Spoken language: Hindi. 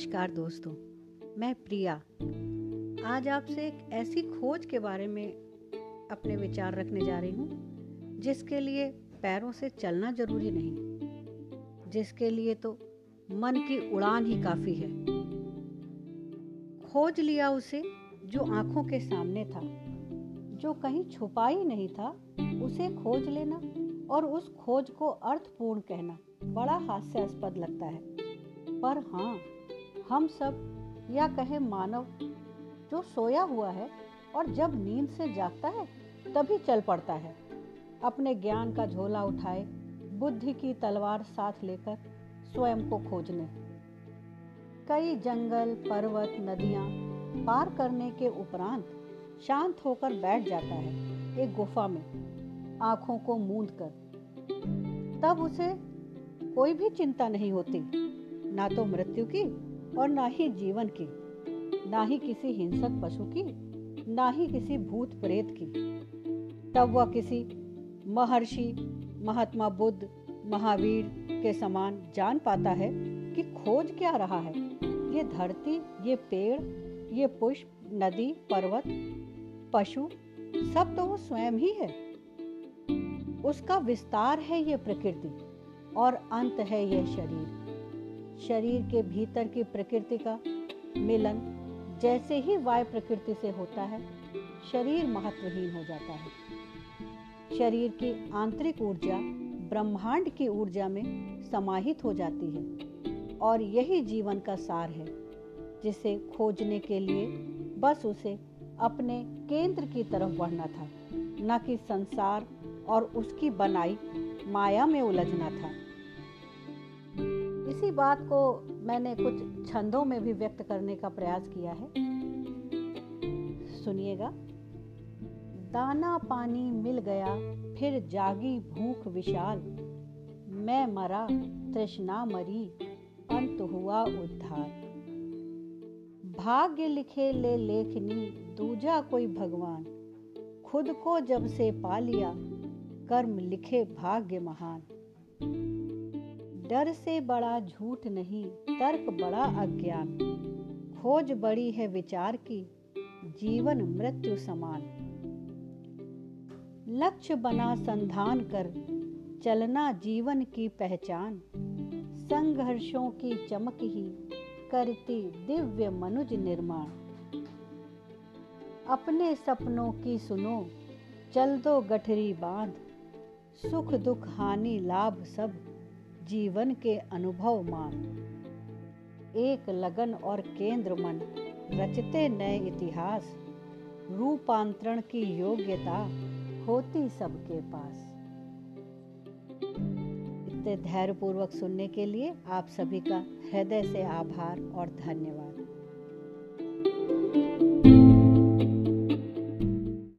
नमस्कार दोस्तों, मैं प्रिया। आज आपसे एक ऐसी खोज के बारे में अपने विचार रखने जा रही हूँ, जिसके लिए पैरों से चलना ज़रूरी नहीं। जिसके लिए तो मन की उड़ान ही काफ़ी है। खोज लिया उसे जो आँखों के सामने था, जो कहीं छुपा ही नहीं था, उसे खोज लेना और उस खोज को अर्थपूर्ण कहना बड़ा हास्यास्पद लगता है। पर हाँ हम सब या कहे मानव जो सोया हुआ है और जब नींद से जागता है, तभी चल पड़ता है। अपने ज्ञान का झोला उठाए, बुद्धि की तलवार साथ लेकर स्वयं को खोजने। कई जंगल, पर्वत, नदियाँ पार करने के उपरांत शांत होकर बैठ जाता है एक गुफा में, आँखों को मूंद कर। तब उसे कोई भी चिंता नहीं होती, ना तो मृत्यु की और ना ही जीवन की, ना ही किसी हिंसक पशु की, ना ही किसी भूत प्रेत की। तब वह किसी महर्षि, महात्मा बुद्ध, महावीर के समान जान पाता है कि खोज क्या रहा है। ये धरती, ये पेड़, ये पुष्प, नदी, पर्वत, पशु, सब तो वो स्वयं ही है। उसका विस्तार है ये प्रकृति और अंत है यह शरीर। शरीर के भीतर की प्रकृति का मिलन जैसे ही वायु प्रकृति से होता है, शरीर महत्वहीन हो जाता है। शरीर की आंतरिक ऊर्जा ब्रह्मांड की ऊर्जा में समाहित हो जाती है और यही जीवन का सार है, जिसे खोजने के लिए बस उसे अपने केंद्र की तरफ़ बढ़ना था, न कि संसार और उसकी बनाई माया में उलझना था। इसी बात को मैंने कुछ छंदों में भी व्यक्त करने का प्रयास किया है। सुनिएगा। दाना पानी मिल गया, फिर जागी भूख विशाल। मैं मरा, तृष्णा मरी, अंत हुआ उद्धार। भाग्य लिखे ले लेखनी, दूजा कोई भगवान। खुद को जब से पा लिया, कर्म लिखे भाग्य महान। डर से बड़ा झूठ नहीं, तर्क बड़ा अज्ञान। खोज बड़ी है विचार की, जीवन मृत्यु समान। लक्ष्य बना संधान कर, चलना जीवन की पहचान। संघर्षों की चमक ही करती दिव्य मनुज निर्माण। अपने सपनों की सुनो, चल दो गठरी बाँध। सुख दुख हानि लाभ सब। जीवन के अनुभव मान एक लगन और केंद्र मन, रचते नए इतिहास, रूपांतरण की योग्यता होती सबके पास। इतने धैर्यपूर्वक सुनने के लिए आप सभी का हृदय से आभार और धन्यवाद।